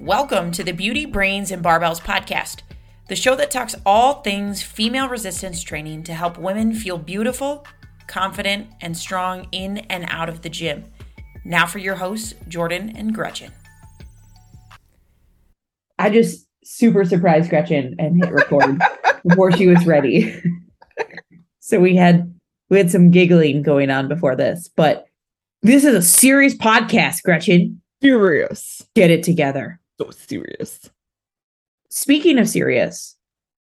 Welcome to the Beauty, Brains, and Barbells podcast, the show that talks all things female resistance training to help women feel beautiful, confident, and strong in and out of the gym. Now for your hosts, Jordan and Gretchen. I just super surprised Gretchen and hit record before she was ready. so we had we had some giggling going on before this, but this is a serious podcast, Gretchen. Serious. Get it together. So serious. Speaking of serious,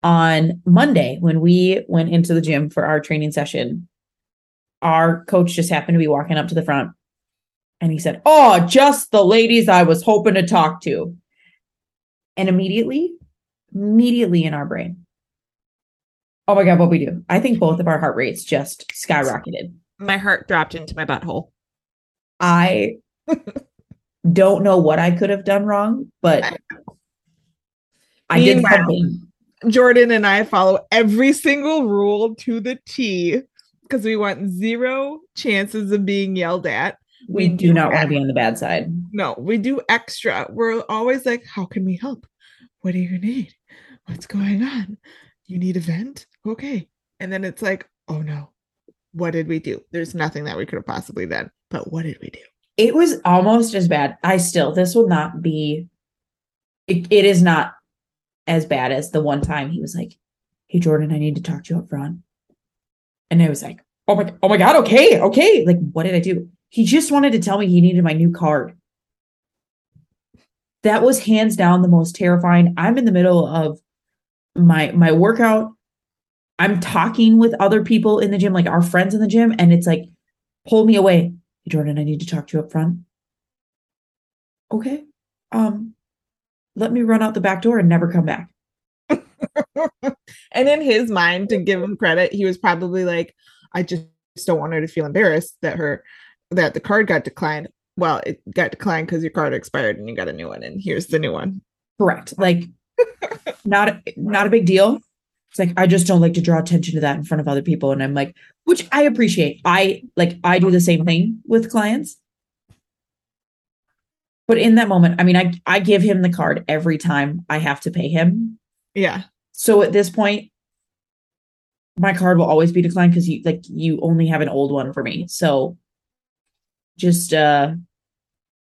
on Monday when we went into the gym for our training session, our coach just happened to be walking up to the front and he said, "Oh, just the ladies I was hoping to talk to." And immediately, immediately in our brain, oh my God, what we do? I think both of our heart rates just skyrocketed. My heart dropped into my butthole. I don't know what I could have done wrong, but I did Meanwhile- something. Jordan and I follow every single rule to the T because we want zero chances of being yelled at. We do not want to be on the bad side. No, we do extra. We're always like, how can we help? What do you need? What's going on? You need a vent? Okay. And then it's like, oh no, what did we do? There's nothing that we could have possibly done. But what did we do? It was almost as bad. I still, this will not be, it, it is not as bad as the one time he was like, Hey, Jordan, I need to talk to you up front. And I was like, Oh my, oh my God, okay, okay. Like, what did I do? He just wanted to tell me he needed my new card. That was hands down the most terrifying. I'm in the middle of my my workout. I'm talking with other people in the gym, like our friends in the gym, and it's like, pull me away. Jordan, I need to talk to you up front. Okay. Um, let me run out the back door and never come back. and in his mind, to give him credit, he was probably like, I just don't want her to feel embarrassed that her that the card got declined. Well, it got declined because your card expired and you got a new one, and here's the new one. Correct. Like, not not a big deal. It's like I just don't like to draw attention to that in front of other people, and I'm like, which I appreciate. I like I do the same thing with clients. But in that moment, I mean, I I give him the card every time I have to pay him. Yeah. So at this point, my card will always be declined because you like you only have an old one for me. So just uh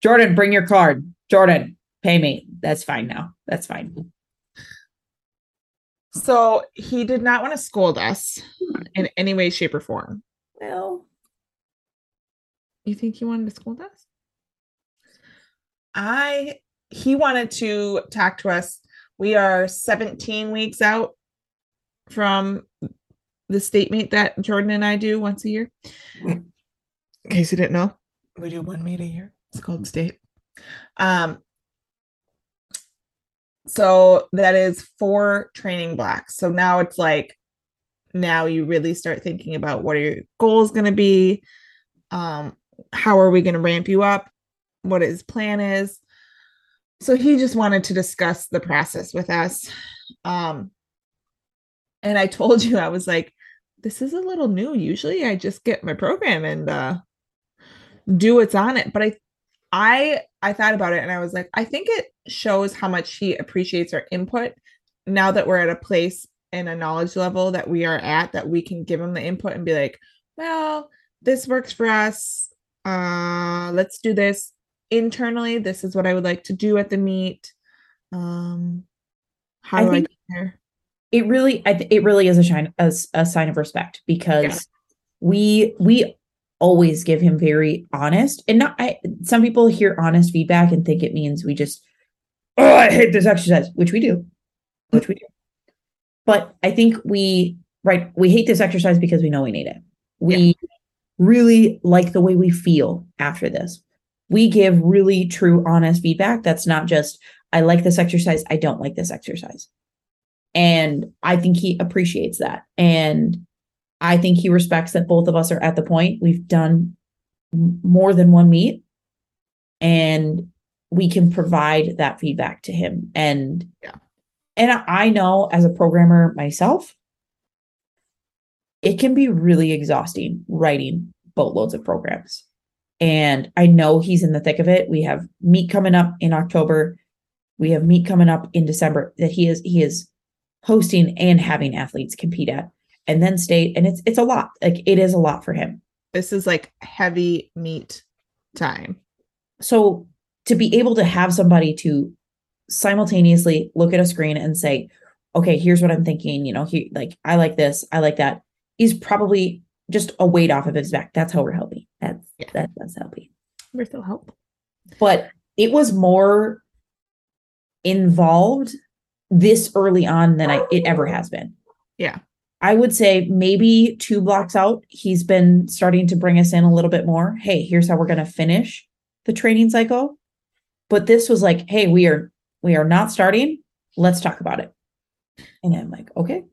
Jordan, bring your card. Jordan, pay me. That's fine now. That's fine. So he did not want to scold us in any way, shape, or form. Well, You think he wanted to scold us? I he wanted to talk to us. We are 17 weeks out from the state meet that Jordan and I do once a year. In case you didn't know, we do one meet a year. It's called state. Um so that is four training blocks. So now it's like now you really start thinking about what are your goals going to be? Um how are we going to ramp you up? What his plan is. So he just wanted to discuss the process with us. Um and I told you I was like this is a little new. Usually I just get my program and uh do what's on it, but I I I thought about it and I was like I think it shows how much he appreciates our input now that we're at a place and a knowledge level that we are at that we can give him the input and be like, well, this works for us. Uh let's do this internally. This is what I would like to do at the meet. Um how I do I get there? it really I it really is a shine a sign of respect because Yeah. we we always give him very honest. And not I some people hear honest feedback and think it means we just oh I hate this exercise which we do which we do. But I think we right we hate this exercise because we know we need it. We really like the way we feel after this. We give really true honest feedback that's not just I like this exercise I don't like this exercise. And I think he appreciates that. And I think he respects that both of us are at the point we've done more than one meet and we can provide that feedback to him. And Yeah. and I I know as a programmer myself, it can be really exhausting writing boatloads of programs. And I know he's in the thick of it. We have meet coming up in October. We have meet coming up in December that he is he is hosting and having athletes compete at, and then state, and it's it's a lot. Like it is a lot for him. This is like heavy meet time. So to be able to have somebody to simultaneously look at a screen and say, okay, here's what I'm thinking, you know, he like I like this, I like that, is probably just a weight off of his back. That's how we're healthy. That's Yeah. that, that's healthy. We're still help. But it was more involved this early on than I it ever has been. Yeah. I would say maybe two blocks out, he's been starting to bring us in a little bit more. Hey, here's how we're going to finish the training cycle. But this was like, hey, we are we are not starting. Let's talk about it. And I'm like, okay.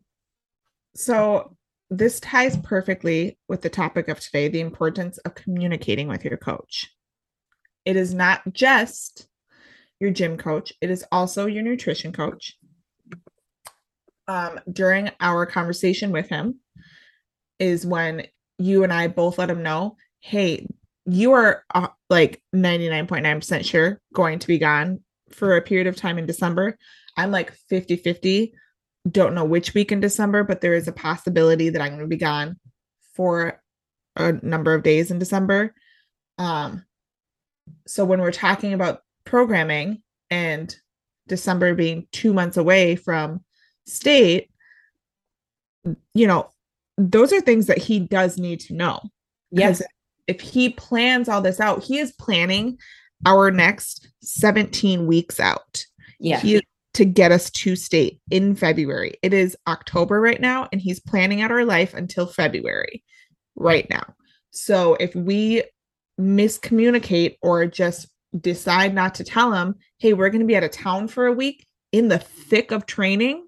So this ties perfectly with the topic of today the importance of communicating with your coach. It is not just your gym coach, it is also your nutrition coach. Um, during our conversation with him, is when you and I both let him know hey, you are uh, like 99.9% sure going to be gone for a period of time in December. I'm like 50 50 don't know which week in December, but there is a possibility that I'm going to be gone for a number of days in December. Um, so when we're talking about programming and December being two months away from state, you know, those are things that he does need to know. Yes. If he plans all this out, he is planning our next 17 weeks out Yeah. he is to get us to state in February. It is October right now, and he's planning out our life until February right now. So if we miscommunicate or just decide not to tell him, hey, we're going to be out of town for a week in the thick of training,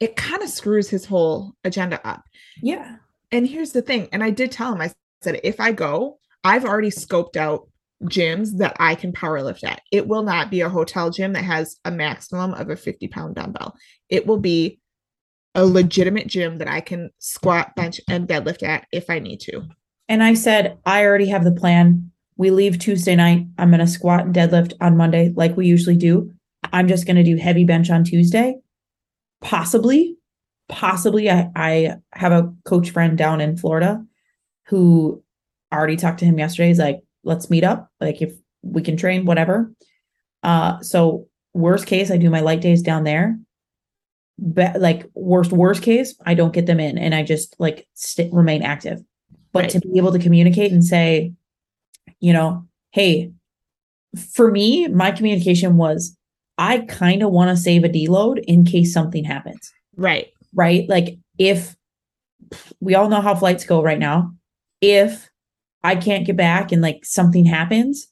it kind of screws his whole agenda up. yeah. And here's the thing, and I did tell him, I said, if I go, I've already scoped out gyms that I can power lift at. It will not be a hotel gym that has a maximum of a 50 pound dumbbell. It will be a legitimate gym that I can squat, bench, and deadlift at if I need to. And I said, I already have the plan. We leave Tuesday night. I'm going to squat and deadlift on Monday, like we usually do. I'm just going to do heavy bench on Tuesday. Possibly, possibly, I, I have a coach friend down in Florida who I already talked to him yesterday. He's like, let's meet up. Like, if we can train, whatever. Uh, so, worst case, I do my light days down there. But like worst worst case, I don't get them in, and I just like st- remain active but Right. to be able to communicate and say you know hey for me my communication was i kind of want to save a deload in case something happens. Right. right? Like if we all know how flights go right now. If i can't get back and like something happens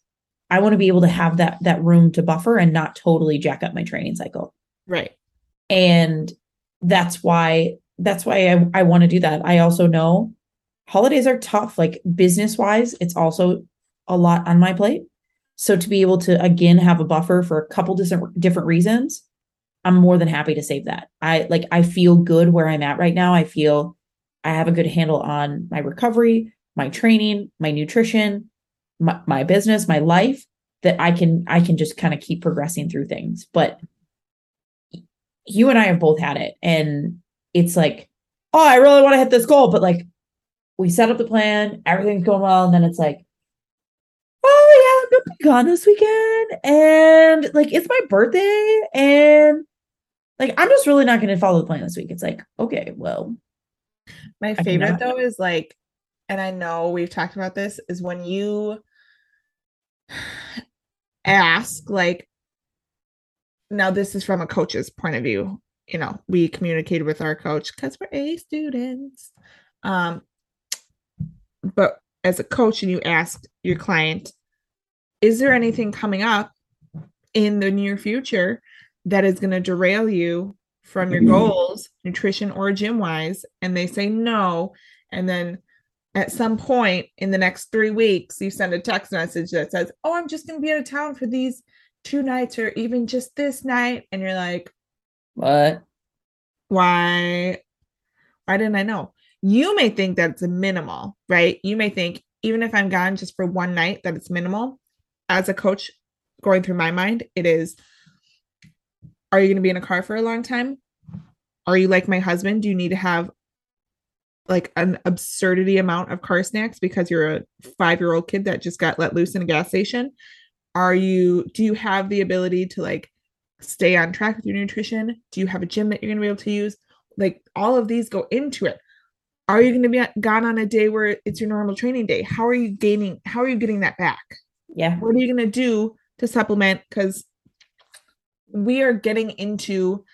i want to be able to have that that room to buffer and not totally jack up my training cycle. Right. and that's why that's why I, I want to do that. I also know holidays are tough. Like business wise it's also a lot on my plate so to be able to again have a buffer for a couple different different reasons i'm more than happy to save that i like i feel good where i'm at right now i feel i have a good handle on my recovery my training my nutrition my, my business my life that i can i can just kind of keep progressing through things but you and I have both had it. And it's like, oh, I really want to hit this goal. But like, we set up the plan, everything's going well. And then it's like, oh, yeah, I'm going to be gone this weekend. And like, it's my birthday. And like, I'm just really not going to follow the plan this week. It's like, okay, well, My favorite though is like, and I know we've talked about this, is when you ask, like, now this is from a coach's point of view. You know, we communicated with our coach because we're A students. Um, but as a coach, and you asked your client, is there anything coming up in the near future that is going to derail you from your mm-hmm. goals, nutrition or gym wise? And they say no. And then at some point in the next three weeks, you send a text message that says, Oh, I'm just going to be out of town for these two nights or even just this night. And you're like, what? why why didn't i know you may think that's a minimal right you may think even if i'm gone just for one night that it's minimal as a coach going through my mind it is are you going to be in a car for a long time? Are you like my husband? Do you need to have like an absurdity amount of car snacks because you're a five year old kid that just got let loose in a gas station? Are you, do you have the ability to like stay on track with your nutrition? Do you have a gym that you're going to be able to use? Like all of these go into it. Are you going to be gone on a day where it's your normal training day? How are you gaining, how are you getting that back? Yeah. What are you going to do to supplement? Because we are getting into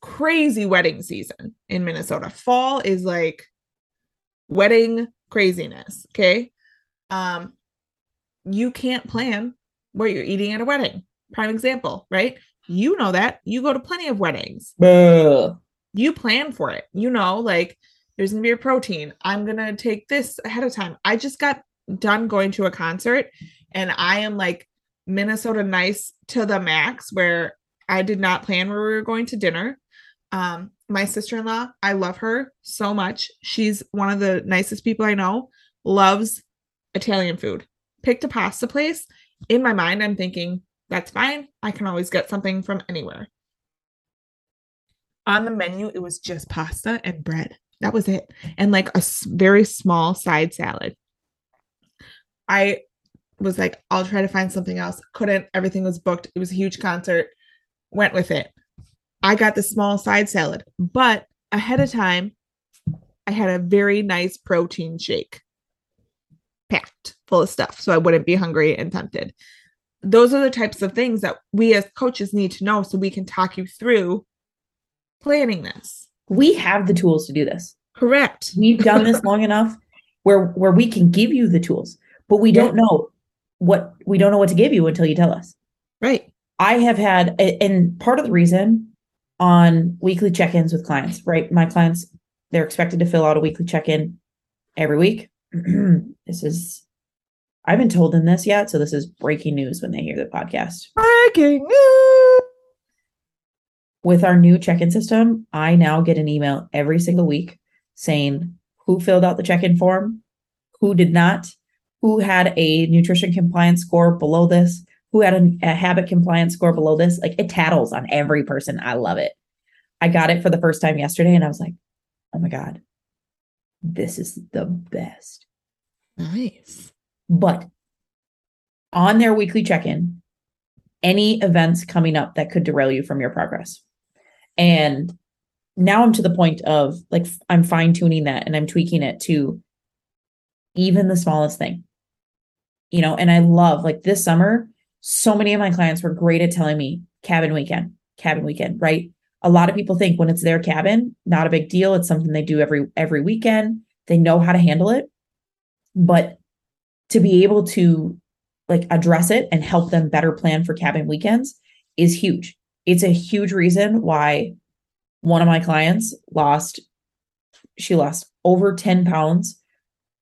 crazy wedding season in Minnesota. Fall is like wedding craziness. Okay. Um, you can't plan what you're eating at a wedding. Prime example, right? You know that. You go to plenty of weddings. You plan for it. You know, like there's gonna be a protein. I'm gonna take this ahead of time. I just got done going to a concert and I am like Minnesota nice to the max where I did not plan where we were going to dinner. Um, my sister-in-law, I love her so much. She's one of the nicest people I know, loves Italian food. Picked a pasta place. In my mind, I'm thinking, that's fine. I can always get something from anywhere. On the menu, it was just pasta and bread. That was it. And like a very small side salad. I was like, I'll try to find something else. Couldn't. Everything was booked. It was a huge concert. Went with it. I got the small side salad, but ahead of time, I had a very nice protein shake packed full of stuff so I wouldn't be hungry and tempted. Those are the types of things that we as coaches need to know so we can talk you through planning this. We have the tools to do this. Correct. We've done this long enough where where we can give you the tools, but we don't know what we don't know what to give you until you tell us. Right. I have had and part of the reason on weekly check-ins with clients, right? My clients they're expected to fill out a weekly check-in every week. this is I haven't told them this yet, so this is breaking news when they hear the podcast. Breaking news. With our new check-in system, I now get an email every single week saying who filled out the check-in form, who did not, who had a nutrition compliance score below this, who had a, a habit compliance score below this. Like it tattles on every person. I love it. I got it for the first time yesterday and I was like, oh my God, this is the best. Nice. But on their weekly check in, any events coming up that could derail you from your progress. And now I'm to the point of like, I'm fine tuning that and I'm tweaking it to even the smallest thing. You know, and I love like this summer, so many of my clients were great at telling me cabin weekend, cabin weekend, right? A lot of people think when it's their cabin, not a big deal. It's something they do every every weekend. They know how to handle it. But to be able to like address it and help them better plan for cabin weekends is huge. It's a huge reason why one of my clients lost she lost over 10 pounds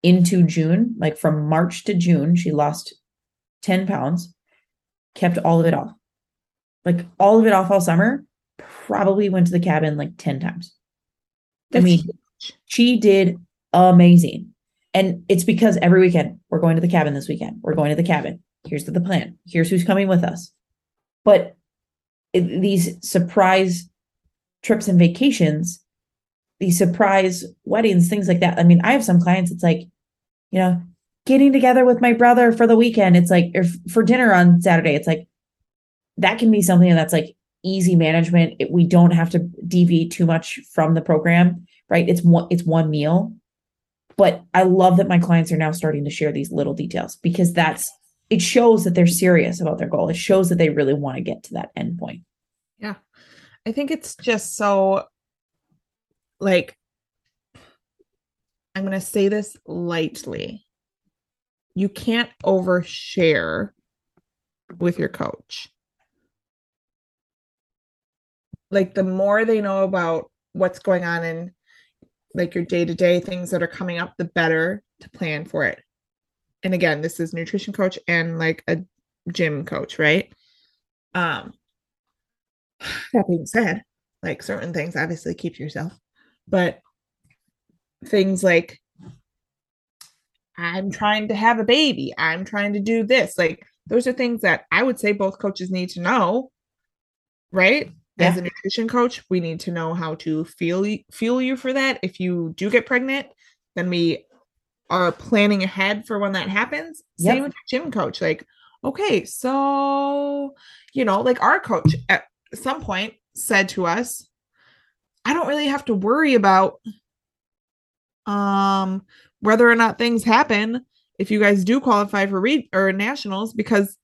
into June, like from March to June, she lost 10 pounds, kept all of it off. Like all of it off all summer, probably went to the cabin like 10 times. That's I mean, huge. she did amazing. And it's because every weekend we're going to the cabin this weekend. We're going to the cabin. Here's the, plan. Here's who's coming with us. But it, these surprise trips and vacations, these surprise weddings, things like that. I mean, I have some clients, it's like, you know, getting together with my brother for the weekend. It's like, or for dinner on Saturday. It's like, that can be something that's like easy management. It, we don't have to deviate too much from the program, right? It's one, it's one meal. But I love that my clients are now starting to share these little details because that's, it shows that they're serious about their goal. It shows that they really want to get to that end point. Yeah. I think it's just so like I'm going to say this lightly. You can't overshare with your coach. Like the more they know about what's going on in like your day-to-day things that are coming up, the better to plan for it. And again, this is nutrition coach and like a gym coach, right? Um that being said, like certain things obviously keep yourself, but things like I'm trying to have a baby, I'm trying to do this, like those are things that I would say both coaches need to know, right? as Yeah. a nutrition coach, we need to know how to feel fuel you for that. If you do get pregnant, then we are planning ahead for when that happens. Yep. Same with the gym coach. Like, okay, so you know, like our coach at some point said to us, I don't really have to worry about um whether or not things happen if you guys do qualify for read or nationals because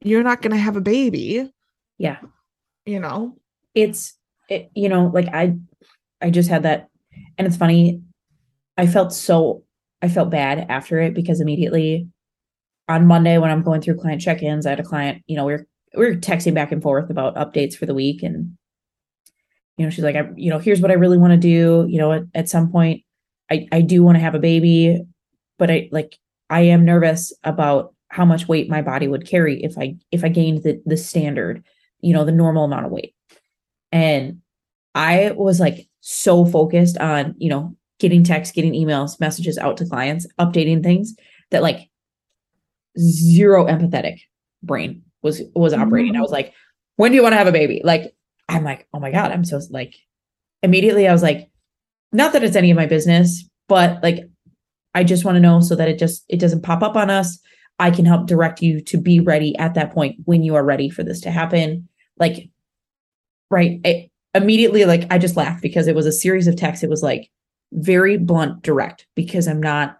you're not going to have a baby Yeah. you know it's it, you know like i i just had that and it's funny i felt so i felt bad after it because immediately on monday when i'm going through client check-ins i had a client you know we are we are texting back and forth about updates for the week and you know she's like i you know here's what i really want to do you know at, at some point i i do want to have a baby but i like i am nervous about how much weight my body would carry if i if i gained the the standard you know the normal amount of weight and I was like so focused on, you know, getting texts, getting emails, messages out to clients, updating things that like zero empathetic brain was was operating. I mm-hmm. was like, when do you want to have a baby? Like, I'm like, oh my God, I'm so like immediately I was like, not that it's any of my business, but like I just want to know so that it just it doesn't pop up on us. I can help direct you to be ready at that point when you are ready for this to happen. Like right immediately like i just laughed because it was a series of texts it was like very blunt direct because i'm not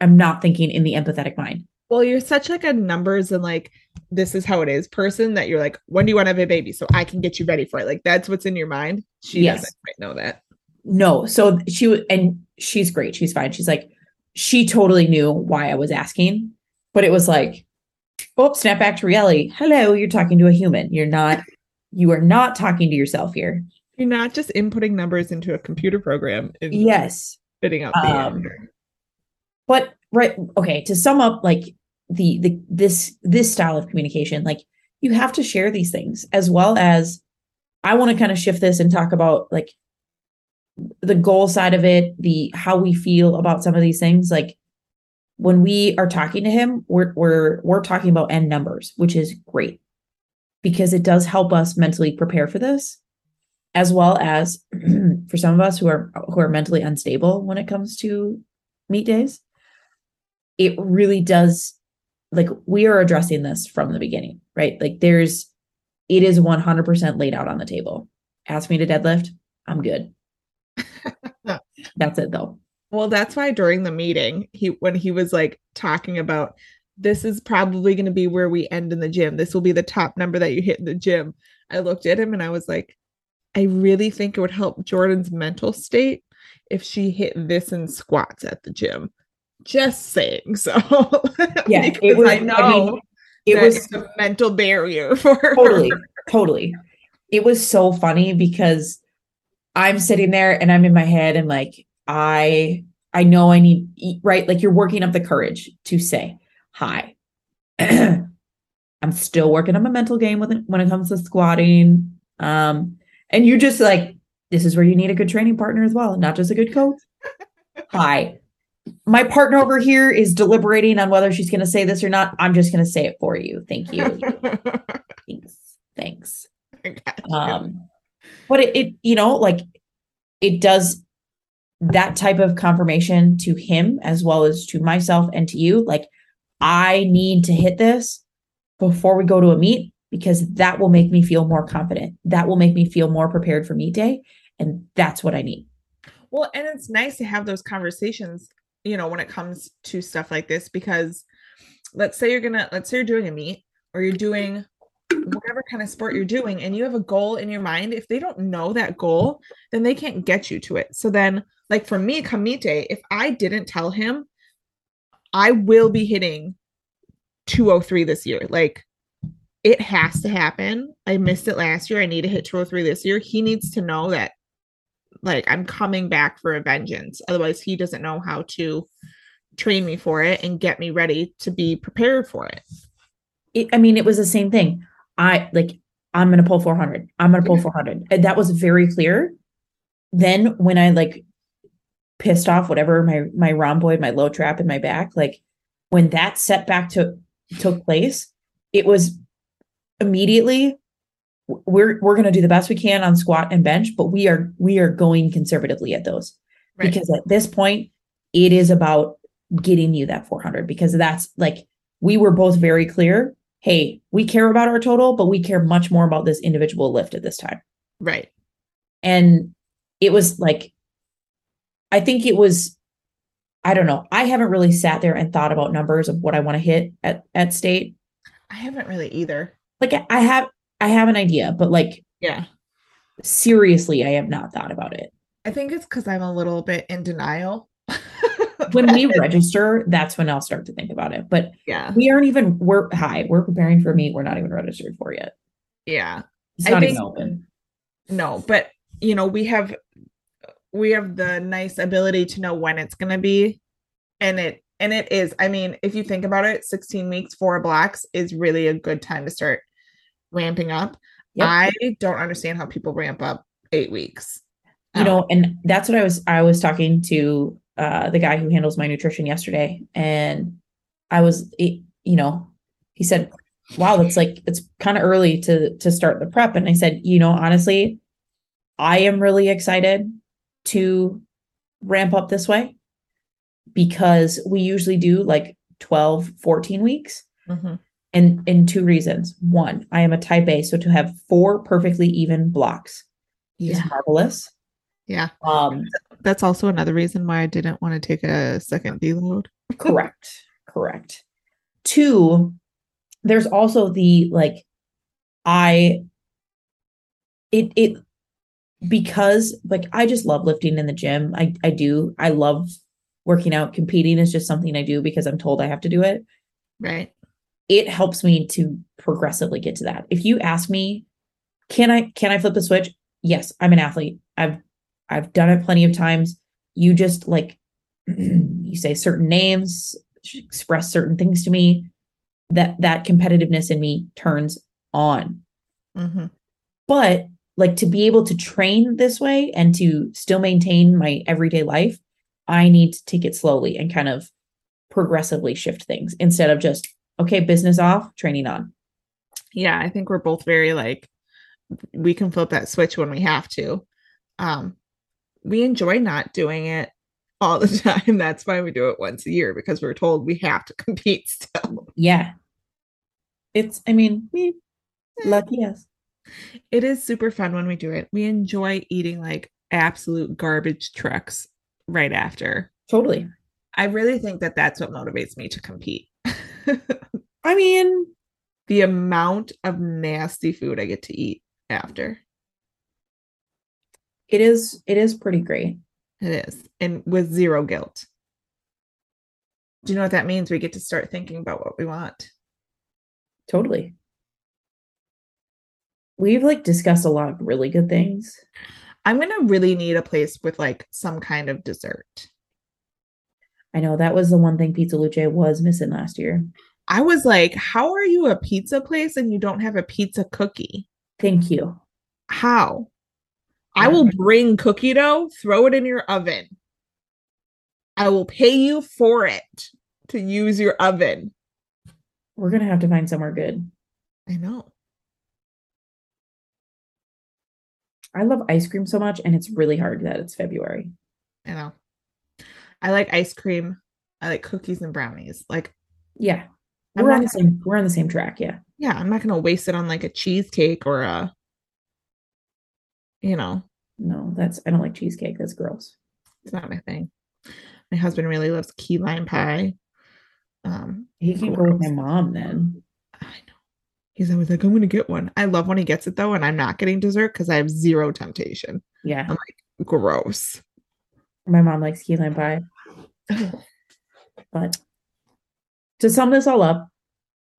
i'm not thinking in the empathetic mind well you're such like a numbers and like this is how it is. Person that you're like when do you want to have a baby? So i can get you ready for it. Like that's what's in your mind. She Yes. doesn't quite know that. No so she and she's great. She's fine. She's like she totally knew why i was asking but it was like oh snap back to reality. Hello you're talking to a human. You're not you are not talking to yourself here. You're not just inputting numbers into a computer program and yes. spitting out the Um, answer. but right okay to sum up like the the this this style of communication like you have to share these things as well as i want to kind of shift this and talk about like the goal side of it the how we feel about some of these things like when we are talking to him we're we're we're talking about end numbers which is great because it does help us mentally prepare for this as well as for some of us who are who are mentally unstable when it comes to meet days it really does like we are addressing this from the beginning right like there's it is 100% laid out on the table ask me to deadlift i'm good that's it though Well, that's why during the meeting, he when he was like talking about this is probably going to be where we end in the gym. This will be the top number that you hit in the gym. I looked at him and I was like, I really think it would help Jordan's mental state if she hit this in squats at the gym. Just saying. So. Yeah, it because was- I I mean, know it was a mental barrier for her. totally totally. It was so funny because i'm sitting there and i'm in my head and like i i know i need right? Like you're working up the courage to say hi. I'm still working on my mental game with it when it comes to squatting um and you just like this is where you need a good training partner as well not just a good coach. Hi my partner over here is deliberating on whether she's going to say this or not. I'm just going to say it for you. Thank you. Thanks. Thanks. Um but it, it you know like it does that type of confirmation to him as well as to myself and to you like i need to hit this before we go to a meet because that will make me feel more confident. That will make me feel more prepared for meet day and that's what i need. Well, and it's nice to have those conversations, you know, when it comes to stuff like this, because let's say you're gonna, let's say you're doing a meet or you're doing whatever kind of sport you're doing, and you have a goal in your mind. If they don't know that goal, then they can't get you to it. So then, like for me, day, if I didn't tell him, I will be hitting 203 this year. Like it has to happen. I missed it last year. I need to hit 203 this year. He needs to know that like I'm coming back for a vengeance. Otherwise, he doesn't know how to train me for it and get me ready to be prepared for it. it, I mean, it was the same thing. I like, I'm gonna pull 400. I'm gonna pull 400. And that was very clear. Then when I like pissed off whatever my my rhomboid, my low trap in my back, like when that setback took took place, it was immediately we're we're going to do the best we can on squat and bench, but we are we are going conservatively at those Right. because at this point it is about getting you that 400 because that's like we were both very clear hey we care about our total but we care much more about this individual lift at this time Right. and it was like i think it was i don't know i haven't really sat there and thought about numbers of what i want to hit at at state I haven't really either. like i have i have an idea but like Yeah. seriously i have not thought about it I think it's because I'm a little bit in denial. when we register that's when i'll start to think about it but yeah. we aren't even we're hi we're preparing for a meet we're not even registered for yet Yeah. it's I not think- even open No, but you know, we have we have the nice ability to know when it's gonna be. And it and it is. I mean, if you think about it, 16 weeks for blocks is really a good time to start ramping up. Yep. I don't understand how people ramp up eight weeks. you know and that's what i was i was talking to uh the guy who handles my nutrition yesterday and i was it, you know he said wow that's like it's kind of early to to start the prep and i said you know honestly i am really excited to ramp up this way because we usually do like 12 14 weeks Mhm. And in two reasons. One i am a type a so to have four perfectly even blocks is marvelous. Yeah. um That's also another reason why I didn't want to take a second deload. correct. Correct. Two there's also the like i it it because like i just love lifting in the gym. I i do. I love working out. Competing is just something i do because i'm told i have to do it. Right. It helps me to progressively get to that. If you ask me can i can i flip the switch? Yes i'm an athlete. I've i've done it plenty of times. You just like you say certain names express certain things to me that that competitiveness in me turns on. Mhm. but like to be able to train this way and to still maintain my everyday life i need to take it slowly and kind of progressively shift things instead of just okay business off training on Yeah, I think we're both very like we can flip that switch when we have to. Um we enjoy not doing it all the time. That's why we do it once a year because we're told we have to compete still. yeah it's i mean eh, lucky us It is super fun when we do it. We enjoy eating like absolute garbage trucks right after. totally I really think that that's what motivates me to compete. i mean the amount of nasty food I get to eat after. it is it is pretty great It is. And with zero guilt. Do you know what that means? We get to start thinking about what we want. totally we've like discussed a lot of really good things I'm going to really need a place with like some kind of dessert. I know that was the one thing Pizza Lucé was missing last year I was like, how are you a pizza place and you don't have a pizza cookie? thank you How? I will bring cookie dough, throw it in your oven. I will pay you for it to use your oven. we're gonna have to find somewhere good I know. i love ice cream so much and it's really hard that it's february I know. I like ice cream. I like cookies and brownies. Like, yeah I'm we're on the same we're on the same track yeah yeah, I'm not going to waste it on like a cheesecake or a, you know, no that's i don't like cheesecake that's gross it's not my thing. My husband really loves key lime pie. Um, he can go with my mom then I know. He's always like, I'm going to get one. I love when he gets it though, and I'm not getting dessert because I have zero temptation. yeah Gross. my mom likes key lime pie But to sum this all up,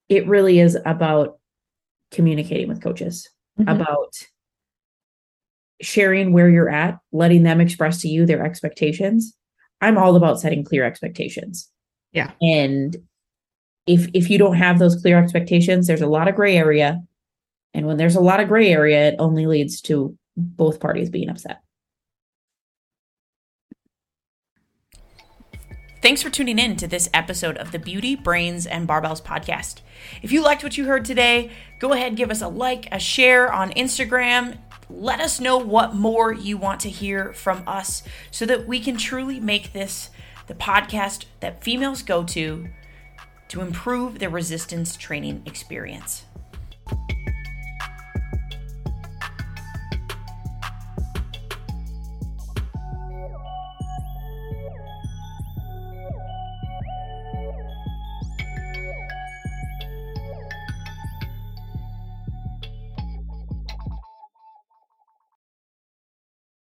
it really is about communicating with coaches, Mhm. about sharing where you're at, letting them express to you their expectations. I'm all about setting clear expectations. Yeah. And if if you don't have those clear expectations, there's a lot of gray area. And when there's a lot of gray area, it only leads to both parties being upset. Thanks for tuning in to this episode of the Beauty, Brains, and Barbells podcast. If you liked what you heard today, go ahead and give us a like, a share on Instagram. Let us know what more you want to hear from us so that we can truly make this the podcast that females go to to improve their resistance training experience.